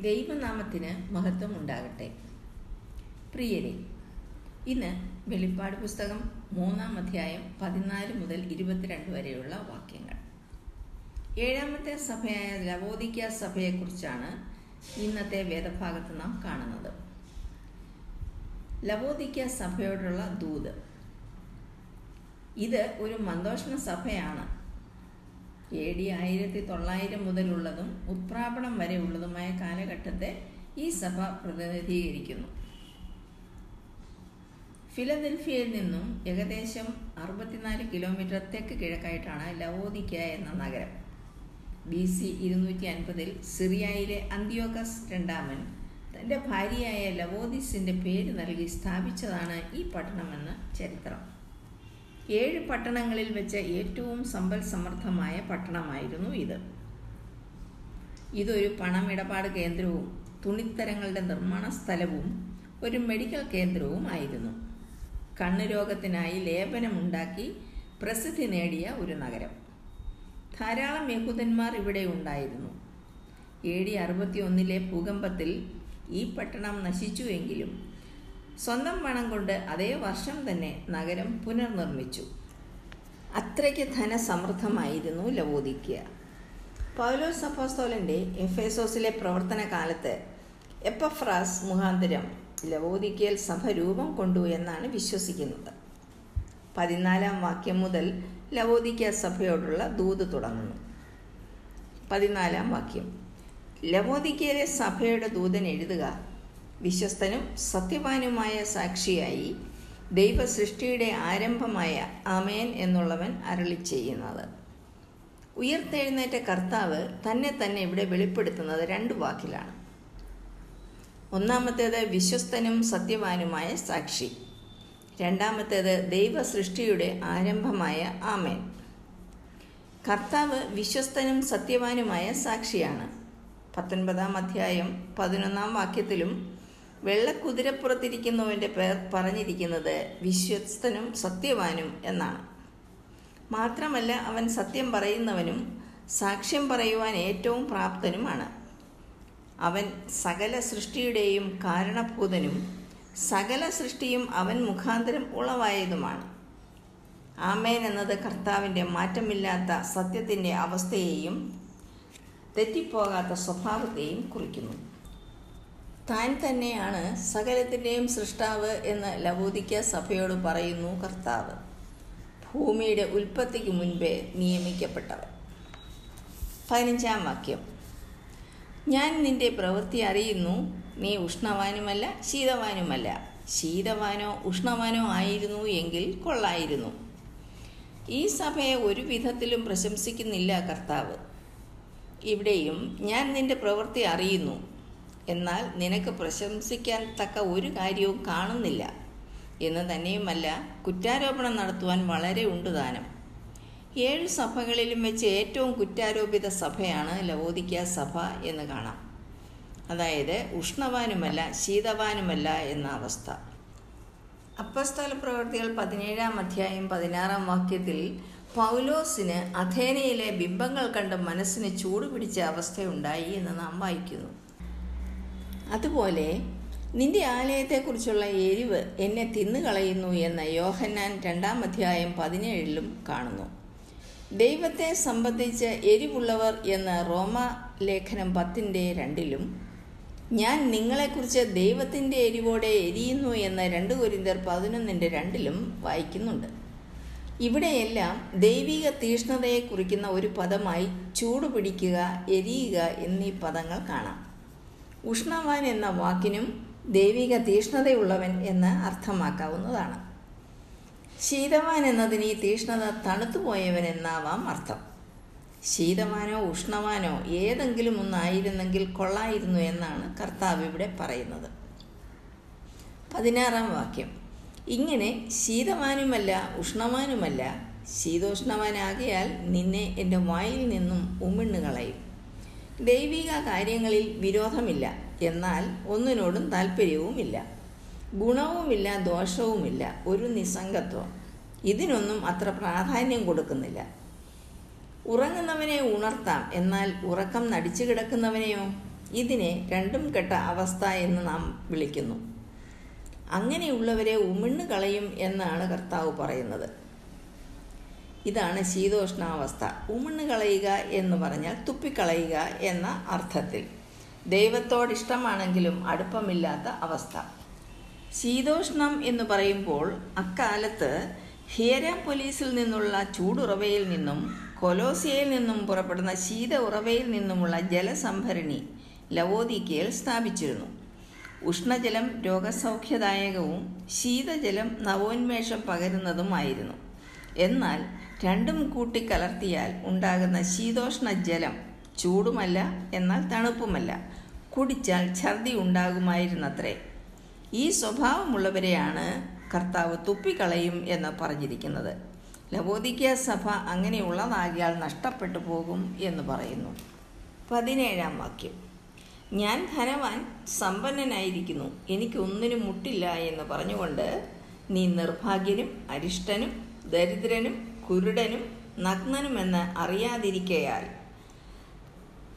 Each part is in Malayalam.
ദൈവനാമത്തിന് മഹത്വം ഉണ്ടാകട്ടെ പ്രിയരെ ഇന്ന് വെളിപ്പാട് പുസ്തകം മൂന്നാം അധ്യായം പതിനാല് മുതൽ ഇരുപത്തിരണ്ട് വരെയുള്ള വാക്യങ്ങൾ. ഏഴാമത്തെ സഭയായ ലവോദിക്ക സഭയെക്കുറിച്ചാണ് ഇന്നത്തെ വേദഭാഗത്ത് നാം കാണുന്നത്. ലവോദിക്ക സഭയോടുള്ള ദൂത്. ഇത് ഒരു മന്ദോഷണ സഭയാണ്. എ ഡി ആയിരത്തി തൊള്ളായിരം മുതലുള്ളതും ഉത്പ്രാപണം വരെ ഉള്ളതുമായ കാലഘട്ടത്തെ ഈ സഭ പ്രതിനിധീകരിക്കുന്നു. ഫിലദൽഫിയയിൽ നിന്നും ഏകദേശം അറുപത്തിനാല് കിലോമീറ്റർ തെക്ക് കിഴക്കായിട്ടാണ് ലവോദിക്ക എന്ന നഗരം. ബി സി ഇരുന്നൂറ്റി അൻപതിൽ സിറിയയിലെ അന്ത്യോക്കസ് രണ്ടാമൻ തന്റെ ഭാര്യയായ ലവോദിസിന്റെ പേര് നൽകി സ്ഥാപിച്ചതാണ് ഈ പട്ടണമെന്ന് ചരിത്രം. ഏഴ് പട്ടണങ്ങളിൽ വെച്ച് ഏറ്റവും സമ്പൽ സമൃദ്ധമായ പട്ടണമായിരുന്നു ഇത്. ഇതൊരു പണമിടപാട് കേന്ദ്രവും തുണിത്തരങ്ങളുടെ നിർമ്മാണ സ്ഥലവും ഒരു മെഡിക്കൽ കേന്ദ്രവും ആയിരുന്നു. കണ്ണുരോഗത്തിനായി ലേപനമുണ്ടാക്കി പ്രസിദ്ധി നേടിയ ഒരു നഗരം. ധാരാളം യഹൂദന്മാർ ഇവിടെ ഉണ്ടായിരുന്നു. എ ഡി അറുപത്തി ഒന്നിലെ ഭൂകമ്പത്തിൽ ഈ പട്ടണം നശിച്ചുവെങ്കിലും സ്വന്തം പണം കൊണ്ട് അതേ വർഷം തന്നെ നഗരം പുനർനിർമ്മിച്ചു. അത്രയ്ക്ക് ധനസമൃദ്ധമായിരുന്നു ലവോദിക്ക. പൗലോസ് സഫോസ്തോലന്റെ എഫേസോസിലെ പ്രവർത്തന കാലത്ത് എപ്പഫ്രാസ് മുഖാന്തരം ലവോദിക്കയിൽ സഭ രൂപം കൊണ്ടു എന്നാണ് വിശ്വസിക്കുന്നത്. പതിനാലാം വാക്യം മുതൽ ലവോദിക്ക സഭയോടുള്ള ദൂത് തുടങ്ങുന്നു. പതിനാലാം വാക്യം. ലവോദിക്കയിലെ സഭയുടെ ദൂതൻ എഴുതുക വിശ്വസ്തനും സത്യവാനുമായ സാക്ഷിയായി ദൈവ സൃഷ്ടിയുടെ ആരംഭമായ അമേൻ എന്നുള്ളവൻ അരളി ചെയ്യുന്നത്. ഉയർത്തെഴുന്നേറ്റ കർത്താവ് തന്നെ തന്നെ ഇവിടെ വെളിപ്പെടുത്തുന്നത് രണ്ട് വാക്കിലാണ്. ഒന്നാമത്തേത് വിശ്വസ്തനും സത്യവാനുമായ സാക്ഷി. രണ്ടാമത്തേത് ദൈവസൃഷ്ടിയുടെ ആരംഭമായ ആമേൻ. കർത്താവ് വിശ്വസ്തനും സത്യവാനുമായ സാക്ഷിയാണ്. പത്തൊൻപതാം അധ്യായം പതിനൊന്നാം വാക്യത്തിലും വെള്ളക്കുതിരപ്പുറത്തിരിക്കുന്നവന്റെ പേർ പറഞ്ഞിരിക്കുന്നത് വിശ്വസ്തനും സത്യവാനും എന്നാണ്. മാത്രമല്ല അവൻ സത്യം പറയുന്നവനും സാക്ഷ്യം പറയുവാൻ ഏറ്റവും പ്രാപ്തനുമാണ്. അവൻ സകല സൃഷ്ടിയുടെയും കാരണഭൂതനും സകല സൃഷ്ടിയും അവൻ മുഖാന്തരം ഉളവായതുമാണ്. ആമേൻ എന്നത് കർത്താവിന്റെ മാറ്റമില്ലാത്ത സത്യത്തിന്റെ അവസ്ഥയെയും തെറ്റിപ്പോകാത്ത സ്വഭാവത്തെയും കുറിക്കുന്നു. താൻ തന്നെയാണ് സകലത്തിന്റെയും സൃഷ്ടാവ് എന്ന് ലവോദിക്ക സഭയോട് പറയുന്നു കർത്താവ്. ഭൂമിയുടെ ഉൽപ്പത്തിക്ക് മുൻപേ നിയമിക്കപ്പെട്ടവൻ. പതിനഞ്ചാം വാക്യം. ഞാൻ നിന്റെ പ്രവൃത്തി അറിയുന്നു. നീ ഉഷ്ണവാനുമല്ല ശീതവാനുമല്ല. ശീതവാനോ ഉഷ്ണവാനോ ആയിരുന്നു എങ്കിൽ കൊള്ളായിരുന്നു. ഈ സഭയെ ഒരു വിധത്തിലും പ്രശംസിക്കുന്നില്ല കർത്താവ്. ഇവിടെയും ഞാൻ നിന്റെ പ്രവൃത്തി അറിയുന്നു. എന്നാൽ നിനക്ക് പ്രശംസിക്കാൻ തക്ക ഒരു കാര്യവും കാണുന്നില്ല. എന്ന് തന്നെയുമല്ല കുറ്റാരോപണം നടത്തുവാൻ വളരെ ഉണ്ട് ദാനം. ഏഴ് സഭകളിലും വെച്ച് ഏറ്റവും കുറ്റാരോപിത സഭയാണ് ലവോദിക്ക സഭ എന്ന് കാണാം. അതായത് ഉഷ്ണവാനുമല്ല ശീതവാനുമല്ല എന്ന അവസ്ഥ. അപ്പസ്തല പ്രവർത്തികൾ പതിനേഴാം അധ്യായം പതിനാറാം വാക്യത്തിൽ പൗലോസിന് അഥേനയിലെ ബിംബങ്ങൾ കണ്ട് മനസ്സിന് ചൂടുപിടിച്ച അവസ്ഥയുണ്ടായി എന്ന് നാം വായിക്കുന്നു. അതുപോലെ നിന്റെ ആലയത്തെക്കുറിച്ചുള്ള എരിവ് എന്നെ തിന്നുകളയുന്നു എന്ന് യോഹന്നാൻ രണ്ടാം അധ്യായം പതിനേഴിലും കാണുന്നു. ദൈവത്തെ സംബന്ധിച്ച് എരിവുള്ളവർ എന്ന് റോമ ലേഖനം പത്തിന്റെ രണ്ടിലും ഞാൻ നിങ്ങളെക്കുറിച്ച് ദൈവത്തിന്റെ എരിവോടെ എരിയുന്നു എന്ന് രണ്ട് കുരിന്തർ പതിനൊന്നിന്റെ രണ്ടിലും വായിക്കുന്നുണ്ട്. ഇവിടെയെല്ലാം ദൈവിക തീഷ്ണതയെ കുറിക്കുന്ന ഒരു പദമായി ചൂടുപിടിക്കുക എരിയുക എന്നീ പദങ്ങൾ കാണാം. ഉഷ്ണവാൻ എന്ന വാക്കിനും ദൈവിക തീഷ്ണതയുള്ളവൻ എന്ന് അർത്ഥമാക്കാവുന്നതാണ്. ശീതവാൻ എന്നതിന് ഈ തീഷ്ണത തണുത്തുപോയവൻ എന്നാവാം അർത്ഥം. ശീതവാനോ ഉഷ്ണവാനോ ഏതെങ്കിലും ഒന്നായിരുന്നെങ്കിൽ കൊള്ളായിരുന്നു എന്നാണ് കർത്താവ് ഇവിടെ പറയുന്നത്. പതിനാറാം വാക്യം. ഇങ്ങനെ ശീതവാനുമല്ല ഉഷ്ണവാനുമല്ല ശീതോഷ്ണവാനാകിയാൽ നിന്നെ എന്റെ വായിൽ നിന്നും ഉമിണ്ണു കളയും ദൈവിക കാര്യങ്ങളിൽ വിരോധമില്ല. എന്നാൽ ഒന്നിനോടും താല്പര്യവുമില്ല ഗുണവുമില്ല ദോഷവുമില്ല. ഒരു നിസ്സംഗത്വം. ഇതിനൊന്നും അത്ര പ്രാധാന്യം കൊടുക്കുന്നില്ല. ഉറങ്ങുന്നവനെ ഉണർത്താം. എന്നാൽ ഉറക്കം നടിച്ചു കിടക്കുന്നവനെയോ? ഇതിനെ രണ്ടും കെട്ട അവസ്ഥ എന്ന് നാം വിളിക്കുന്നു. അങ്ങനെയുള്ളവരെ ഉമിണ്ണു കളയും എന്നാണ് കർത്താവ് പറയുന്നത്. ഇതാണ് ശീതോഷ്ണാവസ്ഥ. ഉമിണ് കളയുക എന്ന് പറഞ്ഞാൽ തുപ്പിക്കളയുക എന്ന അർത്ഥത്തിൽ. ദൈവത്തോട് ഇഷ്ടമാണെങ്കിലും അടുപ്പമില്ലാത്ത അവസ്ഥ. ശീതോഷ്ണം എന്ന് പറയുമ്പോൾ അക്കാലത്ത് ഹിയരാപ്പൊലീസിൽ നിന്നുള്ള ചൂടുറവയിൽ നിന്നും കൊലോസിയയിൽ നിന്നും പുറപ്പെടുന്ന ശീത ഉറവയിൽ നിന്നുമുള്ള ജലസംഭരണി ലവോദിക്കയിൽ സ്ഥാപിച്ചിരുന്നു. ഉഷ്ണജലം രോഗസൗഖ്യദായകവും ശീതജലം നവോന്മേഷം പകരുന്നതുമായിരുന്നു. എന്നാൽ രണ്ടും കൂട്ടി കലർത്തിയാൽ ഉണ്ടാകുന്ന ശീതോഷ്ണ ജലം ചൂടുമല്ല എന്നാൽ തണുപ്പുമല്ല. കുടിച്ചാൽ ഛർദി ഉണ്ടാകുമായിരുന്നത്രേ. ഈ സ്വഭാവമുള്ളവരെയാണ് കർത്താവ് തുപ്പിക്കളയും എന്ന് പറഞ്ഞിരിക്കുന്നത്. ലവോദിക്ക സഭ അങ്ങനെയുള്ളതാകിയാൽ നഷ്ടപ്പെട്ടു പോകും എന്ന് പറയുന്നു. പതിനേഴാം വാക്യം. ഞാൻ ധനവാൻ സമ്പന്നനായിരിക്കുന്നു. എനിക്കൊന്നിനും മുട്ടില്ല എന്ന് പറഞ്ഞുകൊണ്ട് നീ നിർഭാഗ്യനും അരിഷ്ടനും ദരിദ്രനും കുരുടനും നഗ്നനുമെന്ന് അറിയാതിരിക്കയാൽ.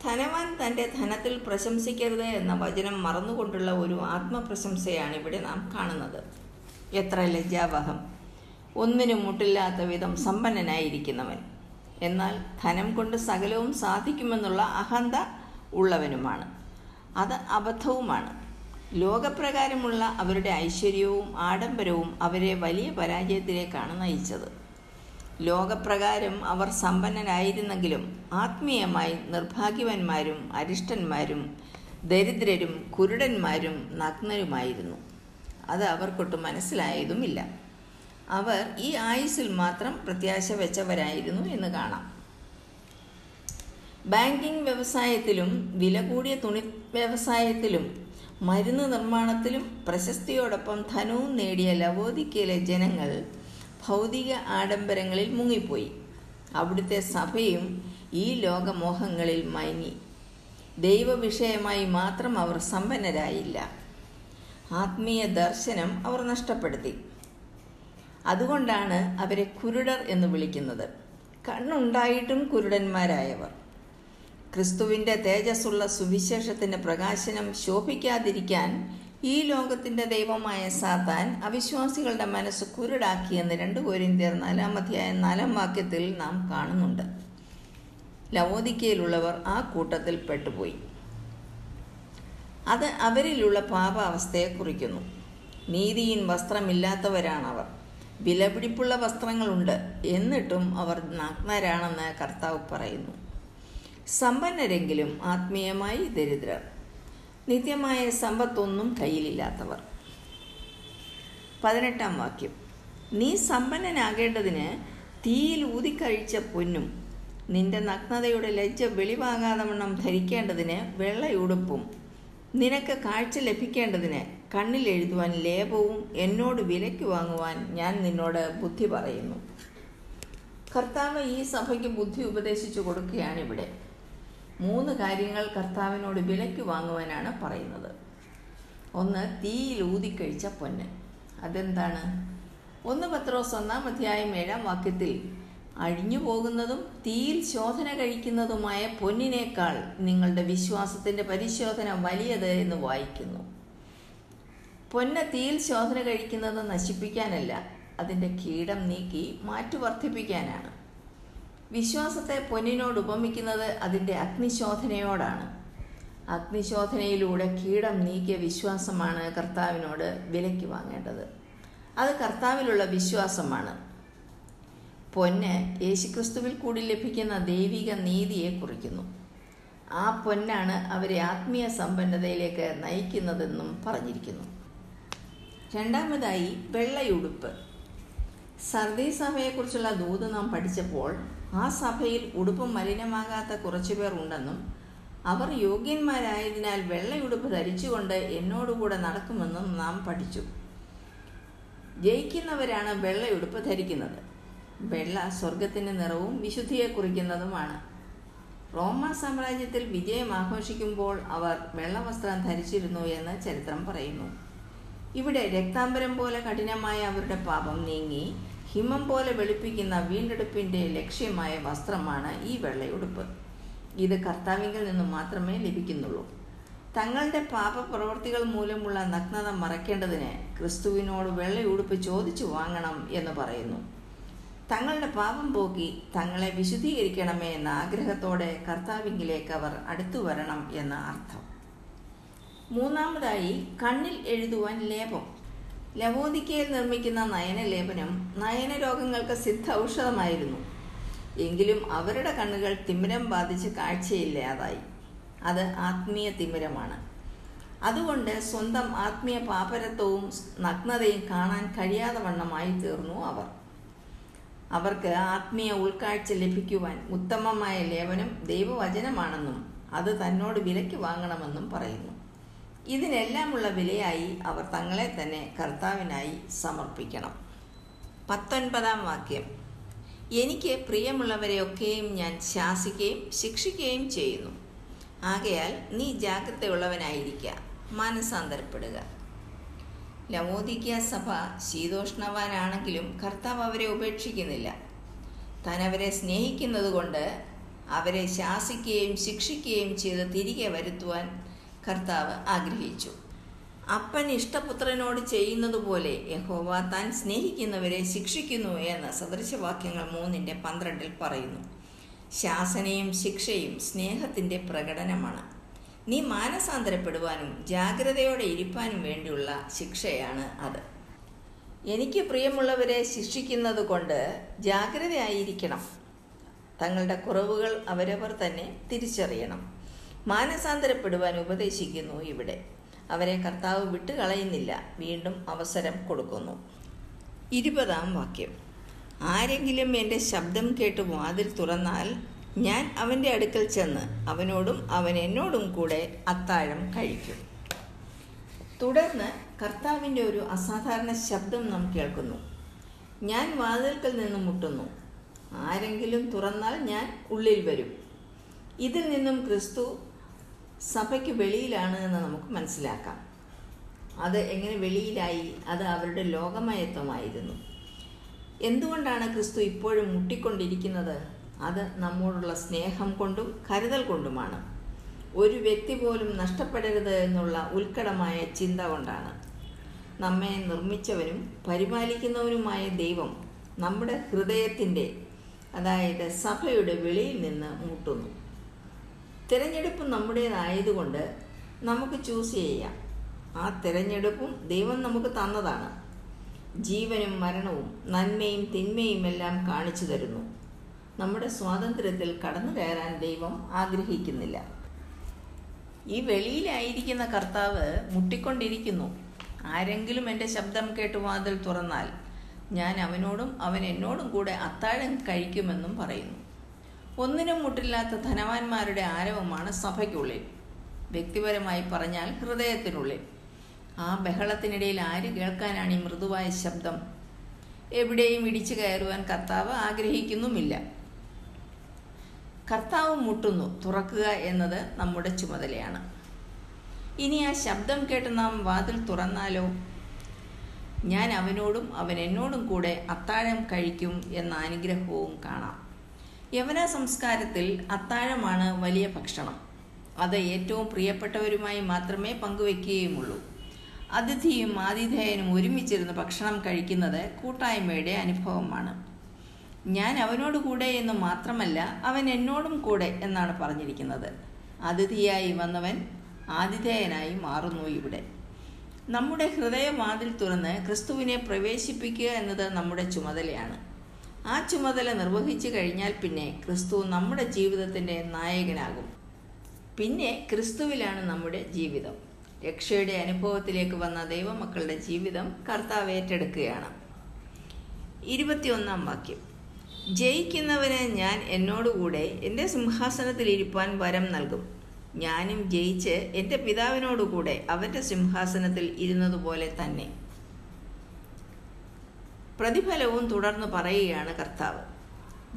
ധനവാൻ തന്റെ ധനത്തിൽ പ്രശംസിക്കരുത് എന്ന വചനം മറന്നുകൊണ്ടുള്ള ഒരു ആത്മപ്രശംസയാണ് ഇവിടെ നാം കാണുന്നത്. എത്ര ലജ്ജാവഹം. ഒന്നിനും മുട്ടില്ലാത്ത വിധം സമ്പന്നനായിരിക്കുന്നവൻ. എന്നാൽ ധനം കൊണ്ട് സകലവും സാധിക്കുമെന്നുള്ള അഹന്ത ഉള്ളവനുമാണ്. അത് അബദ്ധവുമാണ്. ലോകപ്രകാരമുള്ള അവരുടെ ഐശ്വര്യവും ആഡംബരവും അവരെ വലിയ പരാജയത്തിലേക്കാണ് നയിച്ചത്. ലോകപ്രകാരം അവർ സമ്പന്നനായിരുന്നെങ്കിലും ആത്മീയമായി നിർഭാഗ്യവന്മാരും അരിഷ്ടന്മാരും ദരിദ്രരും കുരുടന്മാരും നഗ്നരുമായിരുന്നു. അത് അവർക്കൊട്ടും മനസ്സിലായതുമില്ല. അവർ ഈ ആയുസ്സിൽ മാത്രം പ്രത്യാശ വെച്ചവരായിരുന്നു എന്ന് കാണാം. ബാങ്കിംഗ് വ്യവസായത്തിലും വില കൂടിയ തുണി വ്യവസായത്തിലും മരുന്ന് നിർമ്മാണത്തിലും പ്രശസ്തിയോടൊപ്പം ധനവും നേടിയ ലവോദിക്കയിലെ ജനങ്ങൾ ഭൗതിക ആഡംബരങ്ങളിൽ മുങ്ങിപ്പോയി. അവിടുത്തെ സഭയും ഈ ലോകമോഹങ്ങളിൽ മയങ്ങി. ദൈവവിഷയമായി മാത്രം അവർ സമ്പന്നരായില്ല. ആത്മീയ ദർശനം അവർ നഷ്ടപ്പെടുത്തി. അതുകൊണ്ടാണ് അവരെ കുരുടർ എന്ന് വിളിക്കുന്നത്. കണ്ണുണ്ടായിട്ടും കുരുടന്മാരായവർ. ക്രിസ്തുവിന്റെ തേജസ്സുള്ള സുവിശേഷത്തിന്റെ പ്രകാശനം ശോഭിക്കാതിരിക്കാൻ ഈ ലോകത്തിന്റെ ദൈവമായ സാത്താൻ അവിശ്വാസികളുടെ മനസ്സ് കുരുടാക്കിയെന്ന് രണ്ട് കോരിന്ത്യർ നാലാം അധ്യായം നാലാം വാക്യത്തിൽ നാം കാണുന്നുണ്ട്. ലവോദിക്കയിലുള്ളവർ ആ കൂട്ടത്തിൽ പെട്ടുപോയി. അത് അവരിലുള്ള പാപാവസ്ഥയെ കുറിക്കുന്നു. നീതിയിൻ വസ്ത്രമില്ലാത്തവരാണവർ. വിലപിടിപ്പുള്ള വസ്ത്രങ്ങളുണ്ട്. എന്നിട്ടും അവർ നഗ്നരാണെന്ന് കർത്താവ് പറയുന്നു. സമ്പന്നരെങ്കിലും ആത്മീയമായി ദരിദ്രർ. നിത്യമായ സമ്പത്തൊന്നും കയ്യിലില്ലാത്തവർ. പതിനെട്ടാം വാക്യം. നീ സമ്പന്നനാകേണ്ടതിന് തീയിൽ ഊതിക്കഴിച്ച പൊന്നും നിന്റെ നഗ്നതയുടെ ലജ്ജ വെളിവാകാതെ വണ്ണം ധരിക്കേണ്ടതിന് വെള്ളയുടുപ്പും നിനക്ക് കാഴ്ച ലഭിക്കേണ്ടതിന് കണ്ണിൽ എഴുതുവാൻ ലേപവും എന്നോട് വിലയ്ക്ക് വാങ്ങുവാൻ ഞാൻ നിന്നോട് ബുദ്ധി പറയുന്നു. കർത്താവ് ഈ സഭയ്ക്ക് ബുദ്ധി ഉപദേശിച്ചു കൊടുക്കുകയാണിവിടെ മൂന്ന് കാര്യങ്ങൾ കർത്താവിനോട് വിലയ്ക്ക് വാങ്ങുവാനാണ് പറയുന്നത്. ഒന്ന് തീയിൽ ഊതിക്കഴിച്ച പൊന്ന്. അതെന്താണ്? ഒന്ന് പത്രോസ് ഒന്നാം അധ്യായം ഏഴാം വാക്യത്തിൽ അഴിഞ്ഞു പോകുന്നതും തീയിൽ ശോധന കഴിക്കുന്നതുമായ പൊന്നിനേക്കാൾ നിങ്ങളുടെ വിശ്വാസത്തിന്റെ പരിശോധന വലിയത് എന്ന് വായിക്കുന്നു. പൊന്ന് തീയിൽ ശോധന കഴിക്കുന്നത് നശിപ്പിക്കാനല്ല അതിന്റെ കീടം നീക്കി മാറ്റു വർദ്ധിപ്പിക്കാനാണ് വിശ്വാസത്തെ പൊന്നിനോട് ഉപമിക്കുന്നത് അതിന്റെ അഗ്നിശോധനയോടാണ്. അഗ്നിശോധനയിലൂടെ കീടം നീക്കിയ വിശ്വാസമാണ് കർത്താവിനോട് വിലയ്ക്ക് വാങ്ങേണ്ടത്. അത് കർത്താവിലുള്ള വിശ്വാസമാണ്. പൊന്ന് യേശുക്രിസ്തുവിൽ കൂടി ലഭിക്കുന്ന ദൈവിക നീതിയെ കുറിക്കുന്നു. ആ പൊന്നാണ് അവരെ ആത്മീയ സമ്പന്നതയിലേക്ക് നയിക്കുന്നതെന്നും പറഞ്ഞിരിക്കുന്നു. രണ്ടാമതായി വെള്ളയുടുപ്പ്. സർദി സഭയെക്കുറിച്ചുള്ള ദൂത് നാം പഠിച്ചപ്പോൾ ആ സഭയിൽ ഉടുപ്പ് മലിനമാകാത്ത കുറച്ചുപേർ ഉണ്ടെന്നും അവർ യോഗ്യന്മാരായതിനാൽ വെള്ളയുടുപ്പ് ധരിച്ചുകൊണ്ട് എന്നോടുകൂടെ നടക്കുമെന്നും നാം പഠിച്ചു. ജയിക്കുന്നവരാണ് വെള്ളയുടുപ്പ് ധരിക്കുന്നത്. വെള്ള സ്വർഗത്തിന്റെ നിറവും വിശുദ്ധിയെ കുറിക്കുന്നതുമാണ്. റോമ സാമ്രാജ്യത്തിൽ വിജയം ആഘോഷിക്കുമ്പോൾ അവർ വെള്ളവസ്ത്രം ധരിച്ചിരുന്നു എന്ന് ചരിത്രം പറയുന്നു. ഇവിടെ രക്താംബരം പോലെ കഠിനമായ അവരുടെ പാപം നീങ്ങി ഹിമം പോലെ വെളുപ്പിക്കുന്ന വീണ്ടെടുപ്പിന്റെ ലക്ഷ്യമായ വസ്ത്രമാണ് ഈ വെള്ളയുടുപ്പ്. ഇത് കർത്താവിങ്കിൽ നിന്നും മാത്രമേ ലഭിക്കുന്നുള്ളൂ. തങ്ങളുടെ പാപപ്രവൃത്തികൾ മൂലമുള്ള നഗ്നത മറയ്ക്കേണ്ടതിന് ക്രിസ്തുവിനോട് വെള്ളയുടുപ്പ് ചോദിച്ചു വാങ്ങണം എന്ന് പറയുന്നു. തങ്ങളുടെ പാപം പോക്കി തങ്ങളെ വിശുദ്ധീകരിക്കണമേ എന്ന ആഗ്രഹത്തോടെ കർത്താവിങ്കിലേക്ക് അവർ അടുത്തു വരണം എന്ന അർത്ഥം. മൂന്നാമതായി കണ്ണിൽ എഴുതുവാൻ ലേപം. ലവോദിക്കയിൽ നിർമ്മിക്കുന്ന നയനലേപനം നയനരോഗങ്ങൾക്ക് സിദ്ധ ഔഷധമായിരുന്നു എങ്കിലും അവരുടെ കണ്ണുകൾ തിമിരം ബാധിച്ച് കാഴ്ചയില്ലാതായി. അത് ആത്മീയ തിമിരമാണ്. അതുകൊണ്ട് സ്വന്തം ആത്മീയ പാപരത്വവും നഗ്നതയും കാണാൻ കഴിയാതെ വണ്ണമായി തീർന്നു അവർ. അവർക്ക് ആത്മീയ ഉൾക്കാഴ്ച ലഭിക്കുവാൻ ഉത്തമമായ ലേപനം ദൈവവചനമാണെന്നും അത് തന്നോട് വിലയ്ക്ക് വാങ്ങണമെന്നും പറയുന്നു. ഇതിനെല്ലാമുള്ള വിലയായി അവർ തങ്ങളെ തന്നെ കർത്താവിനായി സമർപ്പിക്കണം. പത്തൊൻപതാം വാക്യം. എനിക്ക് പ്രിയമുള്ളവരെയൊക്കെയും ഞാൻ ശാസിക്കുകയും ശിക്ഷിക്കുകയും ചെയ്യുന്നു. ആകയാൽ നീ ജാഗ്രതയുള്ളവനായിരിക്കുക മാനസാന്തരപ്പെടുക. ലവോദിക്ക സഭ ശീതോഷ്ണവാനാണെങ്കിലും കർത്താവ് അവരെ ഉപേക്ഷിക്കുന്നില്ല. താൻ സ്നേഹിക്കുന്നതുകൊണ്ട് സ്നേഹിക്കുന്നത് അവരെ ശാസിക്കുകയും ശിക്ഷിക്കുകയും ചെയ്ത് തിരികെ വരുത്തുവാൻ കർത്താവ് ആഗ്രഹിച്ചു. അപ്പൻ ഇഷ്ടപുത്രനോട് ചെയ്യുന്നത് പോലെ യഹോവ താൻ സ്നേഹിക്കുന്നവരെ ശിക്ഷിക്കുന്നു എന്ന് സദൃശവാക്യങ്ങൾ മൂന്നിന്റെ പന്ത്രണ്ടിൽ പറയുന്നു. ശാസനയും ശിക്ഷയും സ്നേഹത്തിന്റെ പ്രകടനമാണ്. നീ മാനസാന്തരപ്പെടുവാനും ജാഗ്രതയോടെ ഇരിപ്പാനും വേണ്ടിയുള്ള ശിക്ഷയാണ് അത്. എനിക്ക് പ്രിയമുള്ളവരെ ശിക്ഷിക്കുന്നത് കൊണ്ട് ജാഗ്രതയായിരിക്കണം. തങ്ങളുടെ കുറവുകൾ അവരവർ തന്നെ തിരിച്ചറിയണം. മാനസാന്തരപ്പെടുവാൻ ഉപദേശിക്കുന്നു ഇവിടെ. അവരെ കർത്താവ് വിട്ടുകളയുന്നില്ല. വീണ്ടും അവസരം കൊടുക്കുന്നു. ഇരുപതാം വാക്യം. ആരെങ്കിലും എന്റെ ശബ്ദം കേട്ട് വാതിൽ തുറന്നാൽ ഞാൻ അവന്റെ അടുക്കൽ ചെന്ന് അവനോടും അവൻ എന്നോടും കൂടെ അത്താഴം കഴിക്കും. തുടർന്ന് കർത്താവിന്റെ ഒരു അസാധാരണ ശബ്ദം നാം കേൾക്കുന്നു. ഞാൻ വാതിൽക്കൽ നിന്നും മുട്ടുന്നു. ആരെങ്കിലും തുറന്നാൽ ഞാൻ ഉള്ളിൽ വരും. ഇതിൽ നിന്നും ക്രിസ്തു സഭയ്ക്ക് വെളിയിലാണ് എന്ന് നമുക്ക് മനസ്സിലാക്കാം. അത് എങ്ങനെ വെളിയിലായി? അത് അവരുടെ ലോകമയത്വമായിരുന്നു. എന്തുകൊണ്ടാണ് ക്രിസ്തു ഇപ്പോഴും മുട്ടിക്കൊണ്ടിരിക്കുന്നത്? അത് നമ്മോടുള്ള സ്നേഹം കൊണ്ടും കരുതൽ കൊണ്ടുമാണ്. ഒരു വ്യക്തി പോലും നഷ്ടപ്പെടരുത് എന്നുള്ള ഉത്കടമായ ചിന്ത കൊണ്ടാണ്. നമ്മെ നിർമ്മിച്ചവനും പരിപാലിക്കുന്നവനുമായ ദൈവം നമ്മുടെ ഹൃദയത്തിന്റെ അതായത് സഭയുടെ വെളിയിൽ നിന്ന് മുട്ടുന്നു. തിരഞ്ഞെടുപ്പ് നമ്മുടേതായതുകൊണ്ട് നമുക്ക് ചൂസ് ചെയ്യാം. ആ തിരഞ്ഞെടുപ്പും ദൈവം നമുക്ക് തന്നതാണ്. ജീവനും മരണവും നന്മയും തിന്മയും എല്ലാം കാണിച്ചു തരുന്നു. നമ്മുടെ സ്വാതന്ത്ര്യത്തിൽ കടന്നു കയറാൻ ദൈവം ആഗ്രഹിക്കുന്നില്ല. ഈ വെളിയിലായിരിക്കുന്ന കർത്താവ് മുട്ടിക്കൊണ്ടിരിക്കുന്നു. ആരെങ്കിലും എന്റെ ശബ്ദം കേട്ട് വാതിൽ തുറന്നാൽ ഞാൻ അവനോടും അവൻ എന്നോടും കൂടെ അത്താഴം കഴിക്കുമെന്നും പറയുന്നു. ഒന്നിനും മുട്ടില്ലാത്ത ധനവാന്മാരുടെ ആരവമാണ് സഭയ്ക്കുള്ളിൽ. വ്യക്തിപരമായി പറഞ്ഞാൽ ഹൃദയത്തിനുള്ളിൽ. ആ ബഹളത്തിനിടയിൽ ആര് കേൾക്കാനാണ് ഈ മൃദുവായ ശബ്ദം? എവിടെയും ഇടിച്ചു കയറുവാൻ കർത്താവ് ആഗ്രഹിക്കുന്നുമില്ല. കർത്താവ് മുട്ടുന്നു തുറക്കുക എന്നത് നമ്മുടെ ചുമതലയാണ്. ഇനി ആ ശബ്ദം കേട്ട് നാം വാതിൽ തുറന്നാലോ? ഞാൻ അവനോടും അവൻ എന്നോടും കൂടെ അത്താഴം കഴിക്കും എന്ന അനുഗ്രഹവും കാണാം. യവന സംസ്കാരത്തിൽ അത്താഴമാണ് വലിയ ഭക്ഷണം. അത് ഏറ്റവും പ്രിയപ്പെട്ടവരുമായി മാത്രമേ പങ്കുവെക്കുകയുമുള്ളൂ. അതിഥിയും ആതിഥേയനും ഒരുമിച്ചിരുന്ന് ഭക്ഷണം കഴിക്കുന്നത് കൂട്ടായ്മയുടെ അനുഭവമാണ്. ഞാൻ അവനോട് കൂടെ എന്ന് മാത്രമല്ല അവൻ എന്നോടും കൂടെ എന്നാണ് പറഞ്ഞിരിക്കുന്നത്. അതിഥിയായി വന്നവൻ ആതിഥേയനായി മാറുന്നു ഇവിടെ. നമ്മുടെ ഹൃദയവാതിൽ തുറന്ന് ക്രിസ്തുവിനെ പ്രവേശിപ്പിക്കുക എന്നത് നമ്മുടെ ചുമതലയാണ്. ആ ചുമതല നിർവഹിച്ചു കഴിഞ്ഞാൽ പിന്നെ ക്രിസ്തു നമ്മുടെ ജീവിതത്തിന്റെ നായകനാകും. പിന്നെ ക്രിസ്തുവിലാണ് നമ്മുടെ ജീവിതം. രക്ഷയുടെ അനുഭവത്തിലേക്ക് വന്ന ദൈവമക്കളുടെ ജീവിതം കർത്താവ് ഏറ്റെടുക്കുകയാണ്. ഇരുപത്തിയൊന്നാം വാക്യം. ജയിക്കുന്നവന് ഞാൻ എന്നോടുകൂടെ എന്റെ സിംഹാസനത്തിൽ ഇരിപ്പാൻ വരം നൽകും. ഞാനും ജയിച്ച് എന്റെ പിതാവിനോടുകൂടെ അവന്റെ സിംഹാസനത്തിൽ ഇരുന്നതുപോലെ തന്നെ. പ്രതിഫലവും തുടർന്ന് പറയുകയാണ് കർത്താവ്.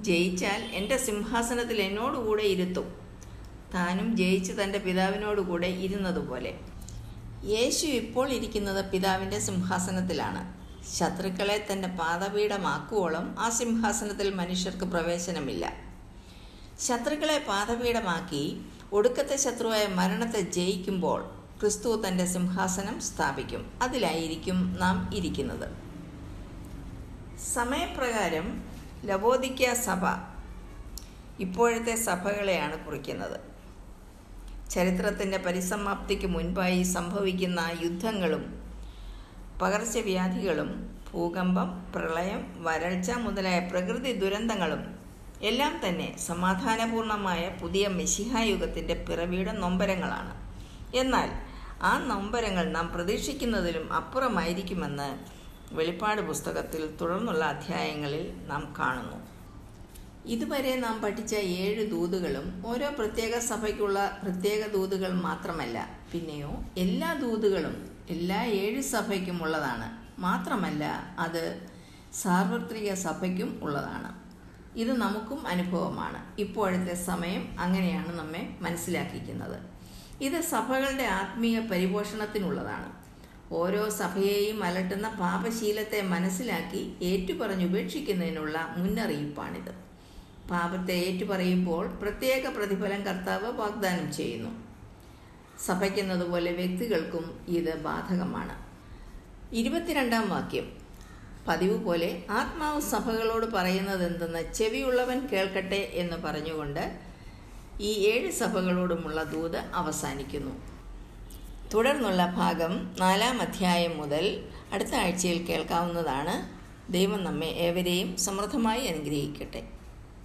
ജയിച്ചാൽ എന്റെ സിംഹാസനത്തിൽ എന്നോടുകൂടെ ഇരുത്തും. താനും ജയിച്ച് തന്റെ പിതാവിനോടുകൂടെ ഇരുന്നതുപോലെ. യേശു ഇപ്പോൾ ഇരിക്കുന്നത് പിതാവിന്റെ സിംഹാസനത്തിലാണ്. ശത്രുക്കളെ തന്റെ പാതപീഠമാക്കുവോളം ആ സിംഹാസനത്തിൽ മനുഷ്യർക്ക് പ്രവേശനമില്ല. ശത്രുക്കളെ പാതപീഠമാക്കി ഒടുക്കത്തെ ശത്രുവായ മരണത്തെ ജയിക്കുമ്പോൾ ക്രിസ്തു തന്റെ സിംഹാസനം സ്ഥാപിക്കും. അതിലായിരിക്കും നാം ഇരിക്കുന്നത്. സമയപ്രകാരം ലവോദിക്ക സഭ ഇപ്പോഴത്തെ സഭകളെയാണ് കുറിക്കുന്നത്. ചരിത്രത്തിന്റെ പരിസമാപ്തിക്ക് മുൻപായി സംഭവിക്കുന്ന യുദ്ധങ്ങളും പകർച്ചവ്യാധികളും ഭൂകമ്പം പ്രളയം വരൾച്ച മുതലായ പ്രകൃതി ദുരന്തങ്ങളും എല്ലാം തന്നെ സമാധാനപൂർണമായ പുതിയ മിശിഹായുഗത്തിന്റെ പിറവിയുടെ നൊമ്പരങ്ങളാണ്. എന്നാൽ ആ നൊമ്പരങ്ങൾ നാം പ്രതീക്ഷിക്കുന്നതിലും അപ്പുറമായിരിക്കുമെന്ന് വെളിപ്പാട് പുസ്തകത്തിൽ തുടർന്നുള്ള അധ്യായങ്ങളിൽ നാം കാണുന്നു. ഇതുവരെ നാം പഠിച്ച ഏഴ് ദൂതുകളും ഓരോ പ്രത്യേക സഭയ്ക്കുള്ള പ്രത്യേക ദൂതുകൾ മാത്രമല്ല പിന്നെയോ എല്ലാ ദൂതുകളും എല്ലാ ഏഴ് സഭയ്ക്കും ഉള്ളതാണ്. മാത്രമല്ല അത് സാർവത്രിക സഭയ്ക്കും ഉള്ളതാണ്. ഇത് നമുക്കും അനുഭവമാണ്. ഇപ്പോഴത്തെ സമയം അങ്ങനെയാണ് നമ്മെ മനസ്സിലാക്കിക്കുന്നത്. ഇത് സഭകളുടെ ആത്മീയ പരിപോഷണത്തിനുള്ളതാണ്. ഓരോ സഭയെയും അലട്ടുന്ന പാപശീലത്തെ മനസ്സിലാക്കി ഏറ്റുപറഞ്ഞുപേക്ഷിക്കുന്നതിനുള്ള മുന്നറിയിപ്പാണിത്. പാപത്തെ ഏറ്റുപറയുമ്പോൾ പ്രത്യേക പ്രതിഫലം കർത്താവ് വാഗ്ദാനം ചെയ്യുന്നു. സഭയ്ക്കുന്നതുപോലെ വ്യക്തികൾക്കും ഇത് ബാധകമാണ്. ഇരുപത്തിരണ്ടാം വാക്യം. പതിവ് പോലെ ആത്മാവ് സഭകളോട് പറയുന്നത് എന്തെന്ന് ചെവിയുള്ളവൻ കേൾക്കട്ടെ എന്ന് പറഞ്ഞുകൊണ്ട് ഈ ഏഴ് സഭകളോടുമുള്ള ദൂത് അവസാനിക്കുന്നു. തുടർന്നുള്ള ഭാഗം നാലാം അധ്യായം മുതൽ അടുത്ത ആഴ്ചയിൽ കേൾക്കാവുന്നതാണ്. ദൈവം നമ്മെ ഏവരെയും സമൃദ്ധമായി അനുഗ്രഹിക്കട്ടെ.